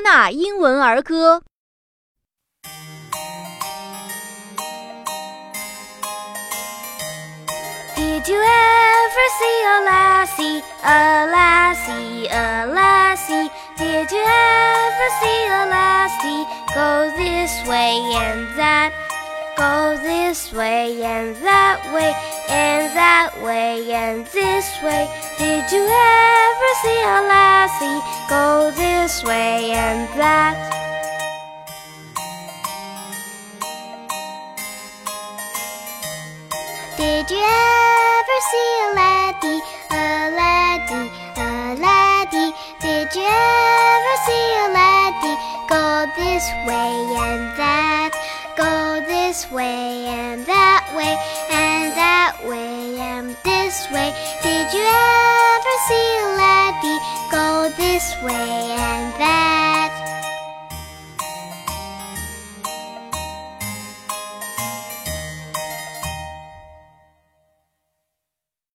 纳英文儿歌》。Did you ever see a lassie, a lassie, a lassie? Did you ever see a lassie go this way and that? Go this way and that way, and that way and this way. Did you ever see a lassie go this way and that? Did you ever see a laddie, a laddie, a laddie? Did you ever see a laddie go this way and that? Go this way and that way, and that way and this way. Did you this way and that.